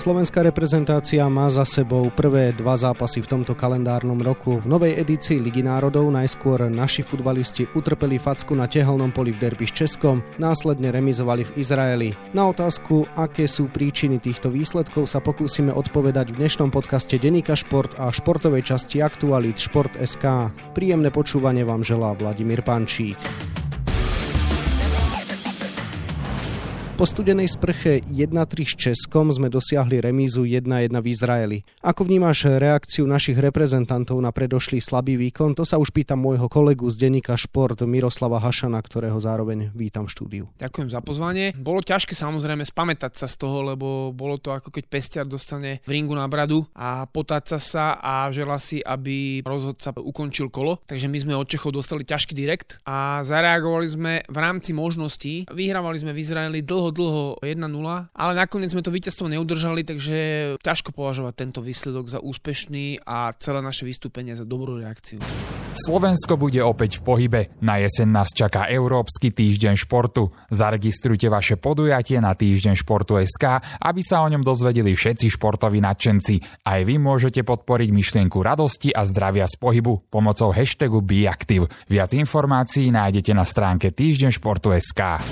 Slovenská reprezentácia má za sebou prvé dva zápasy v tomto kalendárnom roku. V novej edícii Ligy národov najskôr naši futbalisti utrpeli facku na tehelnom poli v derby s Českom, následne remizovali v Izraeli. Na otázku, aké sú príčiny týchto výsledkov, sa pokúsime odpovedať v dnešnom podcaste Denika Šport a športovej časti Aktualit Šport.sk. Príjemné počúvanie vám želá Vladimír Pančík. Po studenej sprche 1-3 s Českom sme dosiahli remízu 1-1 v Izraeli. Ako vnímaš reakciu našich reprezentantov na predošlý slabý výkon? To sa už pýtam môjho kolegu z denníka Šport Miroslava Hašana, ktorého zároveň vítam v štúdiu. Ďakujem za pozvanie. Bolo ťažké samozrejme spamätať sa z toho, lebo bolo to ako keď pestiar dostane v ringu na bradu a potáca sa a žela si, aby rozhodca ukončil kolo. Takže my sme od Čechov dostali ťažký direkt a zareagovali sme v rámci možností. Vyhrávali sme v Izraeli dlho dlho 1-0, ale nakoniec sme to víťazstvo neudržali, takže ťažko považovať tento výsledok za úspešný a celé naše vystúpenie za dobrú reakciu. Slovensko bude opäť v pohybe. Na jeseň nás čaká Európsky týždeň športu. Zaregistrujte vaše podujatie na týždeň športu SK, aby sa o ňom dozvedeli všetci športoví nadšenci. Aj vy môžete podporiť myšlienku radosti a zdravia z pohybu pomocou hashtagu BeActive. Viac informácií nájdete na stránke týždeň športu SK.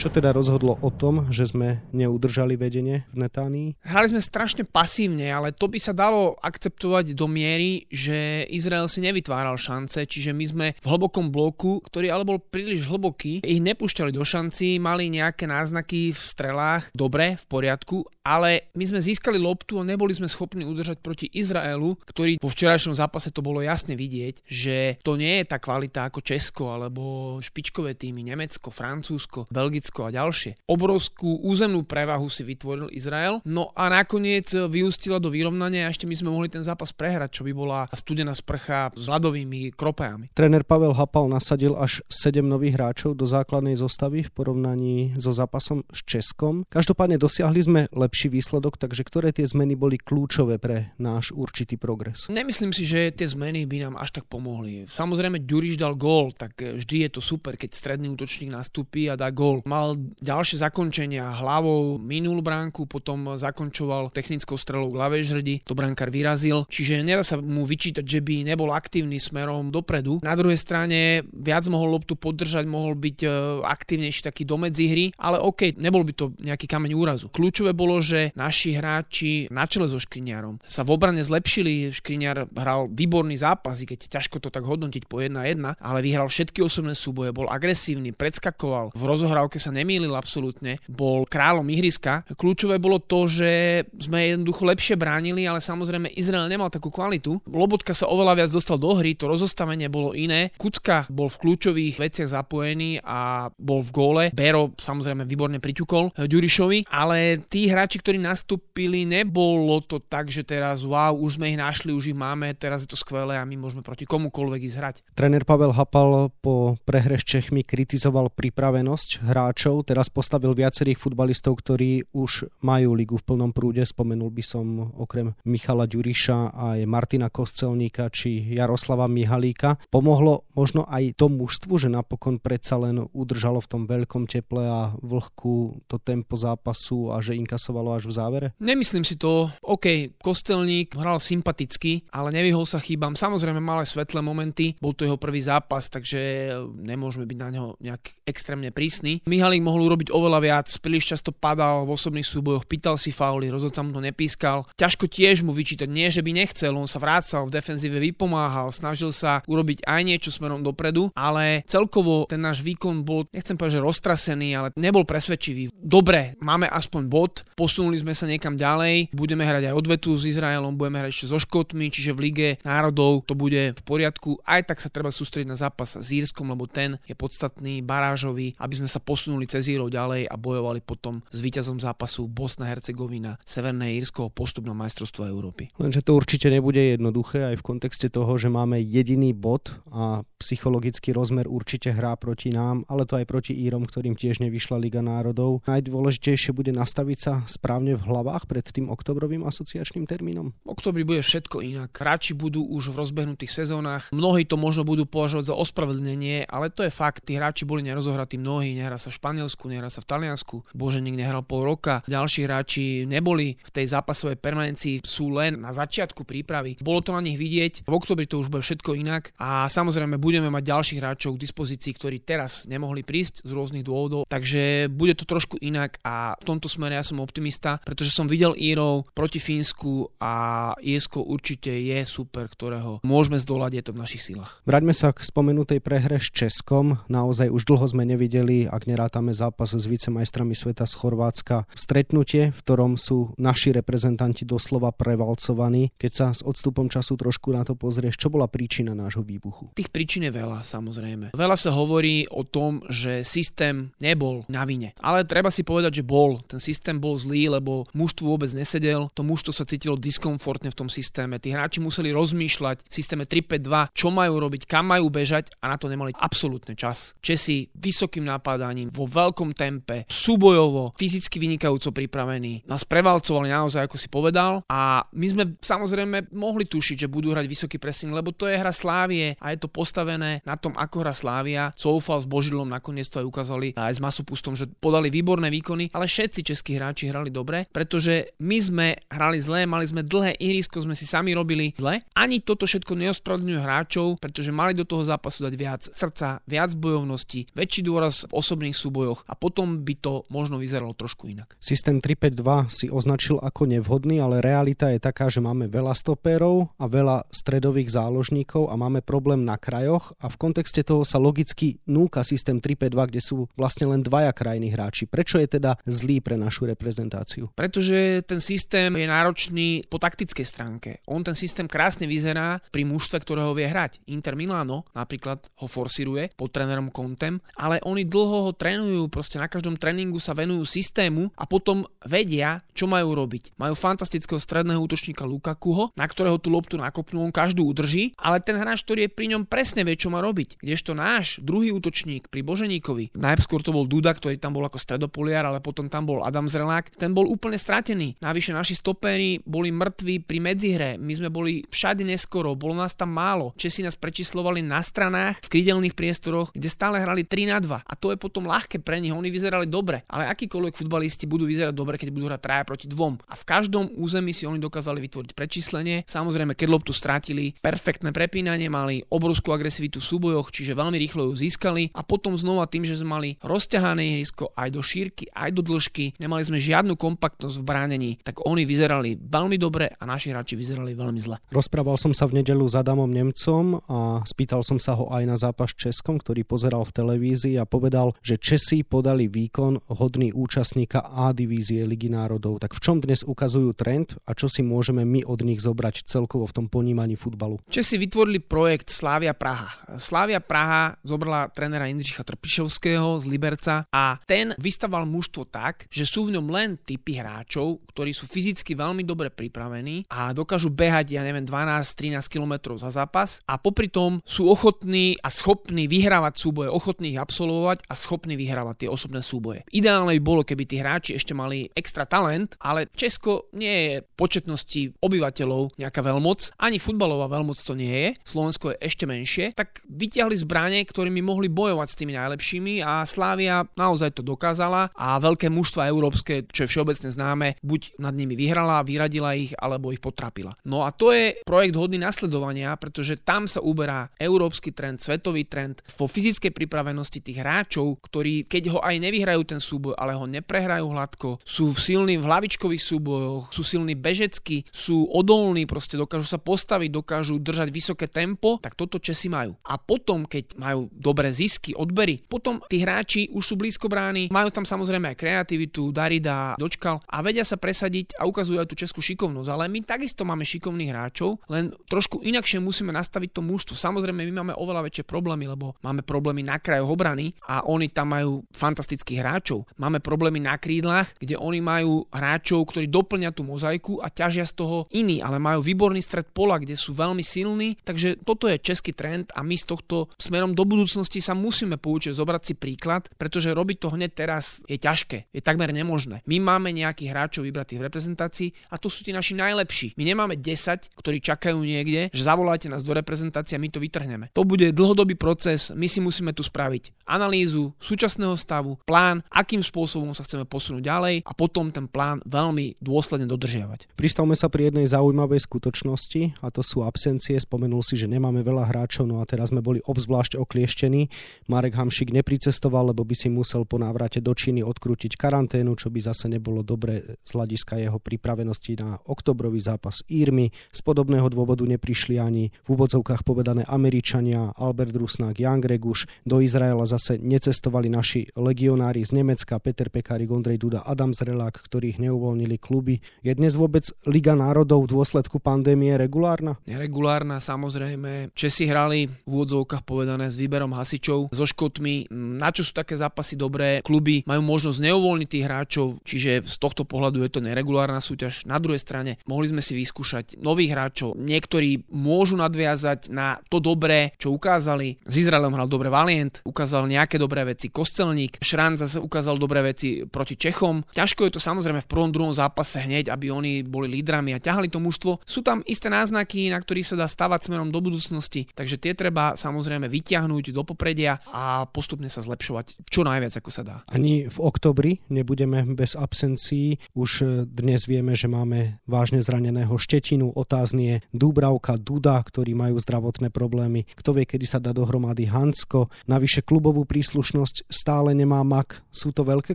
Čo teda rozhodlo o tom, že sme neudržali vedenie v Netánii? Hrali sme strašne pasívne, ale to by sa dalo akceptovať do miery, že Izrael si nevytváral šance, čiže my sme v hlbokom bloku, ktorý ale bol príliš hlboký, ich nepúšťali do šanci, mali nejaké náznaky v strelách, dobre, v poriadku, ale my sme získali loptu a neboli sme schopní udržať proti Izraelu, ktorý vo včerajšom zápase to bolo jasne vidieť, že to nie je tá kvalita ako Česko alebo špičkové týmy Nemecko, Francúzsko, Belgicko Turecko a ďalšie. Obrovskú územnú prevahu si vytvoril Izrael, no a nakoniec vyústila do vyrovnania a ešte my sme mohli ten zápas prehrať, čo by bola studená sprcha s ľadovými kropajami. Tréner Pavel Hapal nasadil až 7 nových hráčov do základnej zostavy v porovnaní so zápasom s Českom. Každopádne dosiahli sme lepší výsledok, takže ktoré tie zmeny boli kľúčové pre náš určitý progres? Nemyslím si, že tie zmeny by nám až tak pomohli. Samozrejme, Ďuriš dal gól, tak vždy je to super, keď stredný útočník nastúpi a dá gól. Mal mal ďalšie zakončenia hlavou minulú bránku, potom zakončoval technickou strelou k ľavej žredi, to brankár vyrazil, čiže nedá sa mu vyčítať, že by nebol aktívny smerom dopredu. Na druhej strane viac mohol loptu podržať, mohol byť e, aktívnejší taký do hry, ale OK, nebol by to nejaký kameň úrazu. Kľúčové bolo, že naši hráči na čele so Škriňárom sa v obrane zlepšili, Škriňár hral výborný zápas, i keď ťažko to tak hodnotiť po 1-1, ale vyhral všetky osobné súboje, bol agresívny, predskakoval, v rozohrávke sa nemýlil absolútne, bol kráľom ihriska. Kľúčové bolo to, že sme jednoducho lepšie bránili, ale samozrejme Izrael nemal takú kvalitu. Lobotka sa oveľa viac dostal do hry, to rozostavenie bolo iné. Kucka bol v kľúčových veciach zapojený a bol v góle. Bero samozrejme výborne priťukol Ďurišovi, ale tí hráči, ktorí nastúpili, nebolo to tak, že teraz wow, už sme ich našli, už ich máme, teraz je to skvelé a my môžeme proti komukoľvek ísť hrať. Tréner Pavel Hapal po prehre s Čechmi kritizoval pripravenosť hráčov hráčov, teraz postavil viacerých futbalistov, ktorí už majú ligu v plnom prúde. Spomenul by som okrem Michala Ďuriša aj Martina Koscelníka či Jaroslava Mihalíka. Pomohlo možno aj to mužstvu, že napokon predsa len udržalo v tom veľkom teple a vlhku to tempo zápasu a že inkasovalo až v závere? Nemyslím si to. OK, Kostelník hral sympaticky, ale nevyhol sa chýbam. Samozrejme mal aj svetlé momenty, bol to jeho prvý zápas, takže nemôžeme byť na neho nejak extrémne prísny. Mihal Malik mohol urobiť oveľa viac, príliš často padal v osobných súbojoch, pýtal si fauly, rozhodca mu to nepískal. Ťažko tiež mu vyčítať, nie že by nechcel, on sa vrácal v defenzíve, vypomáhal, snažil sa urobiť aj niečo smerom dopredu, ale celkovo ten náš výkon bol, nechcem povedať, že roztrasený, ale nebol presvedčivý. Dobre, máme aspoň bod, posunuli sme sa niekam ďalej, budeme hrať aj odvetu s Izraelom, budeme hrať ešte so Škotmi, čiže v Lige národov to bude v poriadku. Aj tak sa treba sústrediť na zápas s Írskom, lebo ten je podstatný, barážový, aby sme sa posunuli posunuli cez Írov ďalej a bojovali potom s víťazom zápasu Bosna, Hercegovina, Severné Írsko postup na majstrovstvo Európy. Lenže to určite nebude jednoduché aj v kontexte toho, že máme jediný bod a psychologický rozmer určite hrá proti nám, ale to aj proti Írom, ktorým tiež nevyšla Liga národov. Najdôležitejšie bude nastaviť sa správne v hlavách pred tým oktobrovým asociačným termínom. Oktobri bude všetko inak. Hráči budú už v rozbehnutých sezónach. Mnohí to možno budú považovať za ospravedlnenie, ale to je fakt. Tí hráči boli nerozohratí mnohí, nehrá sa Španielsku, nehrá sa v Taliansku, Boženík nehral pol roka, ďalší hráči neboli v tej zápasovej permanencii, sú len na začiatku prípravy. Bolo to na nich vidieť, v oktobri to už bude všetko inak a samozrejme budeme mať ďalších hráčov k dispozícii, ktorí teraz nemohli prísť z rôznych dôvodov, takže bude to trošku inak a v tomto smere ja som optimista, pretože som videl Írov proti Fínsku a Jesko určite je super, ktorého môžeme zdolať, je to v našich silách. Vráťme sa k spomenutej prehre s Českom. Naozaj už dlho sme nevideli, ak nerátame zápas s vicemajstrami sveta z Chorvátska, stretnutie, v ktorom sú naši reprezentanti doslova prevalcovaní. Keď sa s odstupom času trošku na to pozrieš, čo bola príčina nášho výbuchu? Tých príčin je veľa, samozrejme. Veľa sa hovorí o tom, že systém nebol na vine. Ale treba si povedať, že bol. Ten systém bol zlý, lebo mužstvu vôbec nesedel. To mužstvo sa cítilo diskomfortne v tom systéme. Tí hráči museli rozmýšľať v systéme 3-5-2, čo majú robiť, kam majú bežať a na to nemali absolútne čas. Česi vysokým napádaním, vo veľkom tempe, súbojovo, fyzicky vynikajúco pripravení. Nás prevalcovali naozaj, ako si povedal. A my sme samozrejme mohli tušiť, že budú hrať vysoký pressing, lebo to je hra Slávie a je to postavené na tom, ako hra Slávia. Soufal s Božilom nakoniec to aj ukázali aj s Masopustom, že podali výborné výkony, ale všetci českí hráči hrali dobre, pretože my sme hrali zle, mali sme dlhé ihrisko, sme si sami robili zle. Ani toto všetko neospravedlňuje hráčov, pretože mali do toho zápasu dať viac srdca, viac bojovnosti, väčší dôraz v osobných súbojoch a potom by to možno vyzeralo trošku inak. Systém 352 si označil ako nevhodný, ale realita je taká, že máme veľa stopérov a veľa stredových záložníkov a máme problém na krajoch a v kontexte toho sa logicky núka systém 352, kde sú vlastne len dvaja krajní hráči. Prečo je teda zlý pre našu reprezentáciu? Pretože ten systém je náročný po taktickej stránke. On ten systém krásne vyzerá pri mužstve, ktorého vie hrať. Inter Milano napríklad ho forsiruje pod trénerom Contem, ale oni dlho ho trénujú, proste na každom tréningu sa venujú systému a potom vedia, čo majú robiť. Majú fantastického stredného útočníka Lukakuho, na ktorého tú loptu nakopnú, on každú udrží, ale ten hráč, ktorý je pri ňom presne vie, čo má robiť. Kdežto náš druhý útočník pri Boženíkovi, najskôr to bol Duda, ktorý tam bol ako stredopoliar, ale potom tam bol Adam Zrelák, ten bol úplne stratený. Navyše naši stopéri boli mŕtvi pri medzihre, my sme boli všade neskoro, bolo nás tam málo. Česi nás prečíslovali na stranách, v krídelných priestoroch, kde stále hrali 3 na 2. A to je potom ľahké pre nich, oni vyzerali dobre, ale akýkoľvek futbalisti budú vyzerať dobre, keď budú hrať traja proti dvom. A v každom území si oni dokázali vytvoriť prečíslenie. Samozrejme, keď loptu strátili, perfektné prepínanie, mali obrovskú agresivitu v súbojoch, čiže veľmi rýchlo ju získali a potom znova tým, že sme mali rozťahané ihrisko aj do šírky, aj do dĺžky, nemali sme žiadnu kompaktnosť v bránení, tak oni vyzerali veľmi dobre a naši hráči vyzerali veľmi zle. Rozprával som sa v nedelu s Adamom Nemcom a spýtal som sa ho aj na zápas Českom, ktorý pozeral v televízii a povedal, že Česi podali výkon hodný účastníka A divízie Ligy národov. Tak v čom dnes ukazujú trend a čo si môžeme my od nich zobrať celkovo v tom ponímaní futbalu? Česi vytvorili projekt Slávia Praha. Slávia Praha zobrala trénera Indricha Trpišovského z Liberca a ten vystaval mužstvo tak, že sú v ňom len typy hráčov, ktorí sú fyzicky veľmi dobre pripravení a dokážu behať, ja neviem, 12-13 km za zápas a popri tom sú ochotní a schopní vyhrávať súboje, ochotní ich absolvovať a schopní vyhrávať tie osobné súboje. Ideálne by bolo, keby tí hráči ešte mali extra talent, ale Česko nie je početnosti obyvateľov nejaká veľmoc, ani futbalová veľmoc to nie je, Slovensko je ešte menšie, tak vyťahli zbranie, ktorými mohli bojovať s tými najlepšími a Slávia naozaj to dokázala a veľké mužstva európske, čo je všeobecne známe, buď nad nimi vyhrala, vyradila ich, alebo ich potrapila. No a to je projekt hodný nasledovania, pretože tam sa uberá európsky trend, svetový trend vo fyzickej pripravenosti tých hráčov, ktorí keď ho aj nevyhrajú ten súboj, ale ho neprehrajú hladko, sú silní v hlavičkových súbojoch, sú silní bežecky, sú odolní, proste dokážu sa postaviť, dokážu držať vysoké tempo, tak toto Česi majú. A potom, keď majú dobré zisky, odbery, potom tí hráči už sú blízko brány, majú tam samozrejme aj kreativitu, Darida, Dočkal a vedia sa presadiť a ukazujú aj tú českú šikovnosť. Ale my takisto máme šikovných hráčov, len trošku inakšie musíme nastaviť to mužstvo. Samozrejme, my máme oveľa väčšie problémy, lebo máme problémy na krajoch obrany a oni tam majú fantastických hráčov. Máme problémy na krídlach, kde oni majú hráčov, ktorí doplňa tú mozaiku a ťažia z toho iní, ale majú výborný stred pola, kde sú veľmi silní. Takže toto je český trend a my z tohto smerom do budúcnosti sa musíme poučiť, zobrať si príklad, pretože robiť to hneď teraz je ťažké, je takmer nemožné. My máme nejakých hráčov vybratých v reprezentácii a to sú tí naši najlepší. My nemáme 10, ktorí čakajú niekde, že zavolajte nás do reprezentácie a my to vytrhneme. To bude dlhodobý proces, my si musíme tu spraviť analýzu súčasnosti súčasného stavu, plán, akým spôsobom sa chceme posunúť ďalej a potom ten plán veľmi dôsledne dodržiavať. Pristavme sa pri jednej zaujímavej skutočnosti a to sú absencie. Spomenul si, že nemáme veľa hráčov, no a teraz sme boli obzvlášť oklieštení. Marek Hamšik nepricestoval, lebo by si musel po návrate do Číny odkrútiť karanténu, čo by zase nebolo dobre z hľadiska jeho pripravenosti na oktobrový zápas Írmy. Z podobného dôvodu neprišli ani v úvodzovkách povedané Američania, Albert Rusnák, Jan Greguš. Do Izraela zase necestovali naši legionári z Nemecka, Peter Pekárik, Ondrej Duda, Adam Zrelák, ktorých neuvoľnili kluby. Je dnes vôbec Liga národov v dôsledku pandémie regulárna? Neregulárna, samozrejme. Česi hrali v úvodzovkách povedané s výberom hasičov, so škotmi. Na čo sú také zápasy dobré? Kluby majú možnosť neuvoľniť tých hráčov, čiže z tohto pohľadu je to neregulárna súťaž. Na druhej strane mohli sme si vyskúšať nových hráčov. Niektorí môžu nadviazať na to dobré, čo ukázali. S Izraelom hral dobre Valient, ukázal nejaké dobré veci Kostelník, Šran zase ukázal dobré veci proti Čechom. Ťažko je to samozrejme v prvom, druhom zápase hneď, aby oni boli lídrami a ťahali to mužstvo. Sú tam isté náznaky, na ktorých sa dá stavať smerom do budúcnosti, takže tie treba samozrejme vyťahnuť do popredia a postupne sa zlepšovať čo najviac ako sa dá. Ani v oktobri nebudeme bez absencií. Už dnes vieme, že máme vážne zraneného Štetinu, otáznie Dúbravka, Duda, ktorí majú zdravotné problémy. Kto vie, kedy sa dá dohromady Hansko. Navyše klubovú príslušnosť stále nemá MAK. Sú to veľké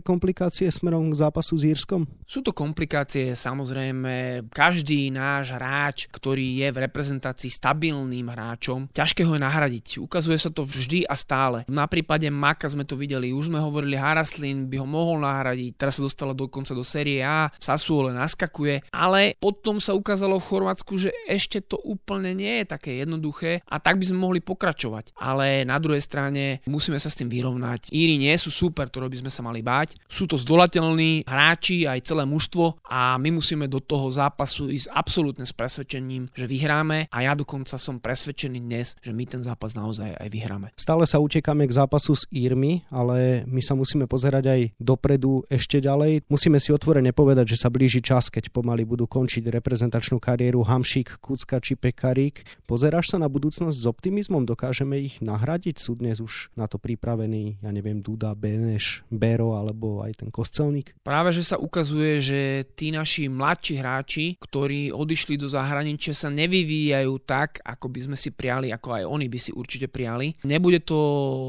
komplikácie smerom k zápasu s Írskom? Sú to komplikácie, samozrejme. Každý náš hráč, ktorý je v reprezentácii stabilným hráčom, ťažké ho je nahradiť. Ukazuje sa to vždy a stále. Na prípade Maka sme to videli, už sme hovorili, Haraslin by ho mohol nahradiť, teraz sa dostala dokonca do série A, v Sasuole naskakuje, ale potom sa ukázalo v Chorvátsku, že ešte to úplne nie je také jednoduché a tak by sme mohli pokračovať. Ale na druhej strane musíme sa s tým vyrovnať. Íri nie sú super, ktoré by sme sa mali báť. Sú to zdolateľní hráči, aj celé mužstvo a my musíme do toho zápasu ísť absolútne s presvedčením, že vyhráme a ja dokonca som presvedčený dnes, že my ten zápas naozaj aj vyhráme. Stále sa utekáme k zápasu s Írmi, ale my sa musíme pozerať aj dopredu ešte ďalej. Musíme si otvorene povedať, že sa blíži čas, keď pomaly budú končiť reprezentačnú kariéru Hamšík, Kucka či Pekarík. Pozeráš sa na budúcnosť s optimizmom? Dokážeme ich nahradiť? Sú dnes už na to pripravení, ja neviem, Duda, Beneš, Bero alebo aj ten Kostelník? Práve, že sa ukazuje, že tí naši mladší hráči, ktorí odišli do zahraničia, sa nevyvíjajú tak, ako by sme si prijali, ako aj oni by si určite prijali. Nebude to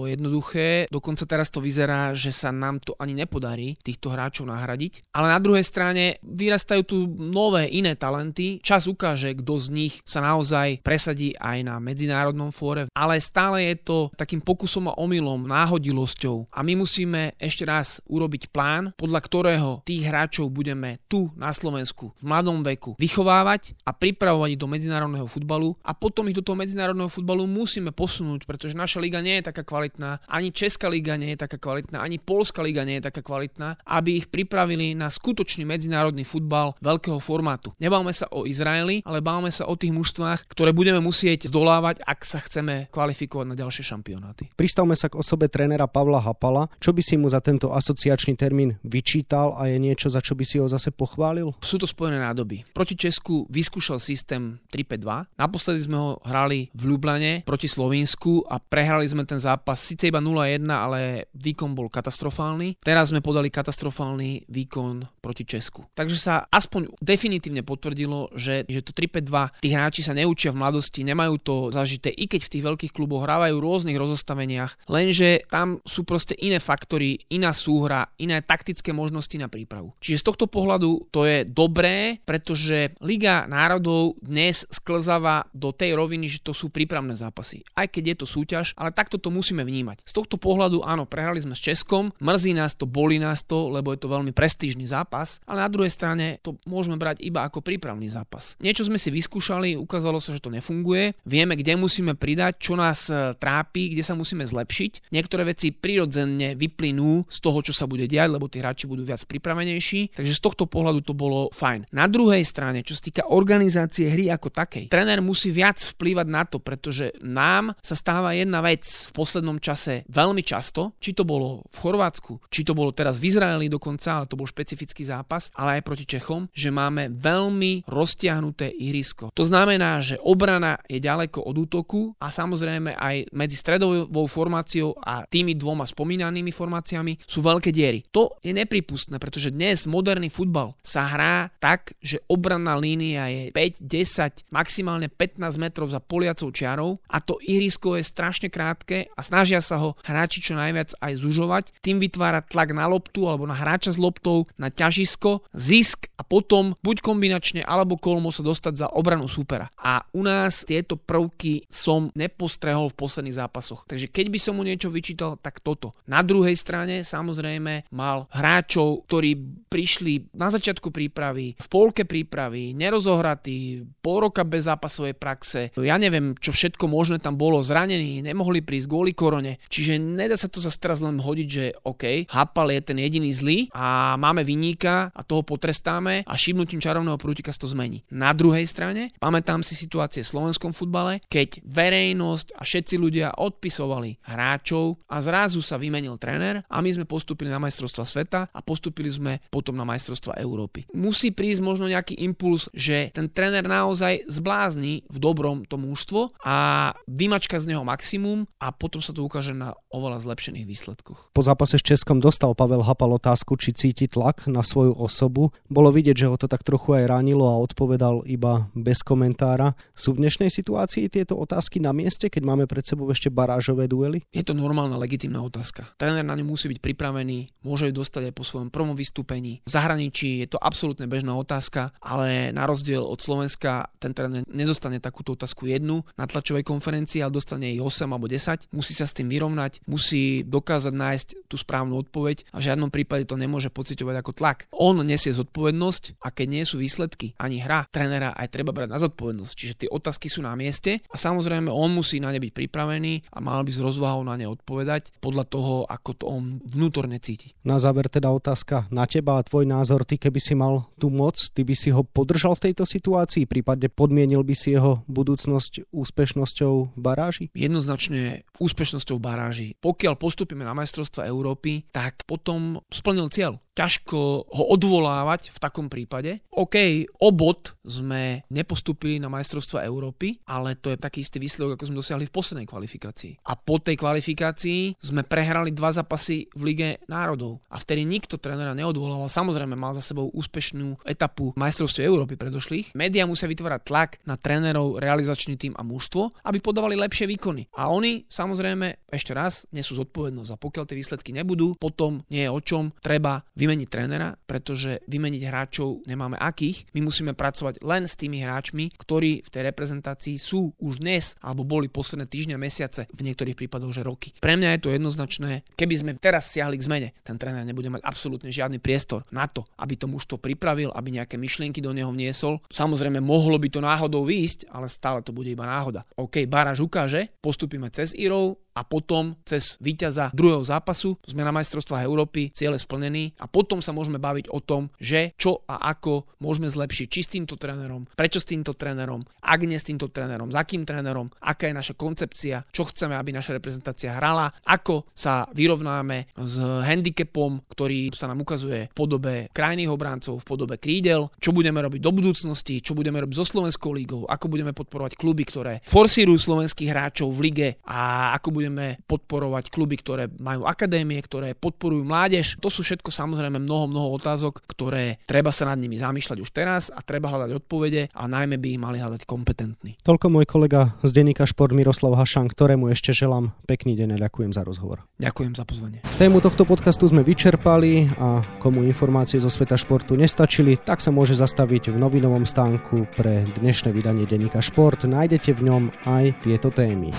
jednoduché, dokonca teraz to vyzerá, že sa nám to ani nepodarí týchto hráčov nahradiť. Ale na druhej strane vyrastajú tu nové iné talenty. Čas ukáže, kto z nich sa naozaj presadí aj na medzinárodnom fóre, ale stále je to takým pokusom a omylom, náhodilosťou. A my musíme ešte raz urobiť plán, podľa ktorého tých hráčov budeme tu na Slovensku v mladom veku vychovávať a pripravovať do medzinárodného futbalu a potom ich do toho medzinárodného futbalu musíme posunúť, pretože naša liga nie je taká kvalitná, ani Česká liga nie je taká kvalitná, ani Polská liga nie je taká kvalitná, aby ich pripravili na skutočný medzinárodný futbal veľkého formátu. Nebavme sa o Izraeli, ale bavme sa o tých mužstvách, ktoré budeme musieť zdolávať, ak sa chceme kvalifikovať na ďalšie šampionáty. Pristavme sa k osobe trénera Pavla Hapala. Čo by si mu za tento asociačný termín vyčítal a je niečo, za čo by si ho zase pochválil? Sú to spojené nádoby. Proti Česku vyskúšal systém 3-5-2. Naposledy sme ho hrali v Ljubljane proti Slovensku a prehrali sme ten zápas síce iba 0-1, ale výkon bol katastrofálny. Teraz sme podali katastrofálny výkon proti Česku. Takže sa aspoň definitívne potvrdilo, že, že to 3-5-2, tí hráči sa neučia v mladosti, nemajú to zažité, i keď v tých veľkých kluboch hrávajú v rôznych rozostaveniach, lenže tam sú proste iné faktory, iná súhra, iné taktické možnosti na prípravu. Čiže z tohto pohľadu to je dobré, pretože Liga národov dnes sklzáva do tej roviny, že to sú prípravné zápasy. Aj keď je to súťaž, ale takto to musíme vnímať. Z tohto pohľadu áno, prehrali sme s Českom, mrzí nás to, boli nás to, lebo je to veľmi prestížny zápas, ale na druhej strane to môžeme brať iba ako prípravný zápas. Niečo sme si vyskúšali, ukázalo sa, že to nefunguje, vieme, kde musíme pridať, čo nás e, trápi, kde sa musíme zlepšiť. Niektoré veci prirodzene vyplynú z toho, čo sa bude diať, lebo tí hráči budú viac pripravenejší, takže z tohto pohľadu to bolo fajn. Na druhej strane, čo sa týka organizácie hry ako takej, tréner musí viac vplývať na to, pretože nám sa stáva jedna vec v poslednom čase veľmi často, či to bolo v Chorvátsku, či to bolo teraz v Izraeli dokonca, ale to bol špecifický zápas, ale aj proti Čechom, že máme veľmi roztiahnuté ihrisko. To znamená, že obrana je ďaleko od útoku a samozrejme aj medzi stredovou formáciou a tými dvoma spomínanými formáciami sú veľké diery. To je nepripustné, pretože dnes moderný futbal sa hrá tak, že obranná línia je 5, 10, maximálne 15 metrov za poliacou čiarou a to irisko je strašne krátke a snažia sa ho hráči čo najviac aj zužovať, tým vytvára tlak na loptu alebo na hráča s loptou, na ťažisko, zisk a potom buď kombinačne alebo kolmo sa dostať za obranu súpera. A u nás tieto prvky som nepostrehol v posledných zápasoch. Takže keď by som mu niečo vyčítal, tak toto. Na druhej strane samozrejme mal hráčov, ktorí prišli na začiatku prípravy, v polke prípravy, nerozohratí, pol roka bez zápasovej praxe. Ja neviem, čo všetko možné tam bolo, zranení, nemohli prísť kvôli korone. Čiže nedá sa to zase teraz len hodiť, že OK, Hapal je ten jediný zlý a máme vyníka a toho potrestáme a šibnutím čarovného prútika to zmení. Na druhej strane, pamätám si situácie v slovenskom futbale, keď verejnosť a všetci ľudia odpisovali hráčov a zrazu sa vymenil tréner a my sme postupili na majstrovstva sveta a postupili sme potom na majstrovstva Európy. Musí prísť možno nejaký impuls, že ten tréner naozaj zblázni v dobrom to mužstvo a vymačka z neho maximum a potom sa to ukáže na oveľa zlepšených výsledkoch. Po zápase s Českom dostal Pavel Hapal otázku, či cíti tlak na svoju osobu. Bolo vidieť, že ho to tak trochu aj ránilo a odpovedal iba bez komentára. Sú v dnešnej situácii tieto otázky na mieste, keď máme pred sebou ešte barážové duely? Je to normálna, legitimná otázka. Tréner na ňu musí byť pripravený, môže ju dostať aj po svojom prvom vystúpení. V zahraničí je to absolútne bežná otázka, ale na rozdiel od Slovenska ten tréner nedostane takúto otázku jednu na tlačovej konferencii, ale dostane ich 8 alebo 10. Musí sa s tým vyrovnať, musí dokázať nájsť tú správnu odpoveď a v žiadnom prípade to nemôže pociťovať ako tlak. On nesie zodpovednosť a keď nie sú výsledky ani hra trénera, aj treba brať na zodpovednosť. Čiže tie otázky sú na mieste a samozrejme on musí na ne byť pripravený a mal by s rozvahou na ne odpovedať podľa toho, ako to on vnútorne cíti. Na záver teda otázka na teba a tvoj názor. Ty keby si mal tú moc, ty by si ho podržal v tejto situácii, prípadne podmienil by si jeho budúcnosť úspešnosťou v baráži? Jednoznačne úspešnosťou v baráži. Pokiaľ postupíme na majstrovstva Európy, tak potom splnil cieľ ťažko ho odvolávať v takom prípade. OK, obod sme nepostupili na majstrovstva Európy, ale to je taký istý výsledok, ako sme dosiahli v poslednej kvalifikácii. A po tej kvalifikácii sme prehrali dva zápasy v Lige národov. A vtedy nikto trénera neodvolával. Samozrejme, mal za sebou úspešnú etapu majstrovstiev Európy predošlých. Média musia vytvárať tlak na trénerov, realizačný tým a mužstvo, aby podávali lepšie výkony. A oni, samozrejme, ešte raz, nesú zodpovednosť. A pokiaľ tie výsledky nebudú, potom nie je o čom, treba vy vymeniť trénera, pretože vymeniť hráčov nemáme akých. My musíme pracovať len s tými hráčmi, ktorí v tej reprezentácii sú už dnes alebo boli posledné týždne a mesiace, v niektorých prípadoch že roky. Pre mňa je to jednoznačné, keby sme teraz siahli k zmene, ten tréner nebude mať absolútne žiadny priestor na to, aby to mužstvo pripravil, aby nejaké myšlienky do neho vniesol. Samozrejme, mohlo by to náhodou výjsť, ale stále to bude iba náhoda. OK, Baráž ukáže, postupíme cez Irov, a potom cez víťaza druhého zápasu sme na majstrovstvách Európy, ciele splnený. A potom sa môžeme baviť o tom, že čo a ako môžeme zlepšiť, či s týmto trénerom, prečo s týmto trénerom, ak nie s týmto trénerom, s akým trénerom, aká je naša koncepcia, čo chceme, aby naša reprezentácia hrala, ako sa vyrovnáme s handicapom, ktorý sa nám ukazuje v podobe krajných obráncov, v podobe krídel, čo budeme robiť do budúcnosti, čo budeme robiť so Slovenskou lígou, ako budeme podporovať kluby, ktoré forsírujú slovenských hráčov v lige a ako budeme budeme podporovať kluby, ktoré majú akadémie, ktoré podporujú mládež. To sú všetko samozrejme mnoho, mnoho otázok, ktoré treba sa nad nimi zamýšľať už teraz a treba hľadať odpovede a najmä by ich mali hľadať kompetentní. Toľko môj kolega z denníka Šport Miroslav Hašan, ktorému ešte želám pekný deň a ďakujem za rozhovor. Ďakujem za pozvanie. Tému tohto podcastu sme vyčerpali a komu informácie zo sveta športu nestačili, tak sa môže zastaviť v novinovom stánku pre dnešné vydanie denníka Šport. Nájdete v ňom aj tieto témy.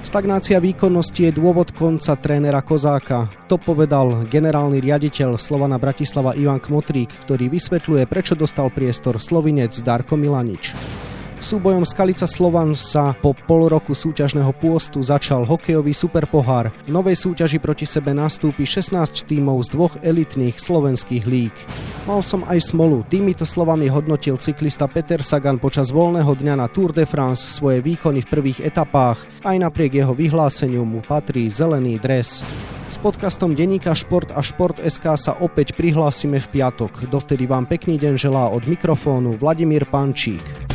Stagnácia výkonnosti je dôvod konca trénera Kozáka. To povedal generálny riaditeľ Slovana Bratislava Ivan Kmotrík, ktorý vysvetľuje, prečo dostal priestor slovinec Darko Milanič. Súbojom Skalica Slovan sa po pol roku súťažného pôstu začal hokejový superpohár. V novej súťaži proti sebe nastúpi 16 tímov z dvoch elitných slovenských líg. Mal som aj smolu. Týmito slovami hodnotil cyklista Peter Sagan počas voľného dňa na Tour de France svoje výkony v prvých etapách. Aj napriek jeho vyhláseniu mu patrí zelený dres. S podcastom Deníka Šport a Šport.sk sa opäť prihlásime v piatok. Dovtedy vám pekný deň želá od mikrofónu Vladimír Pančík.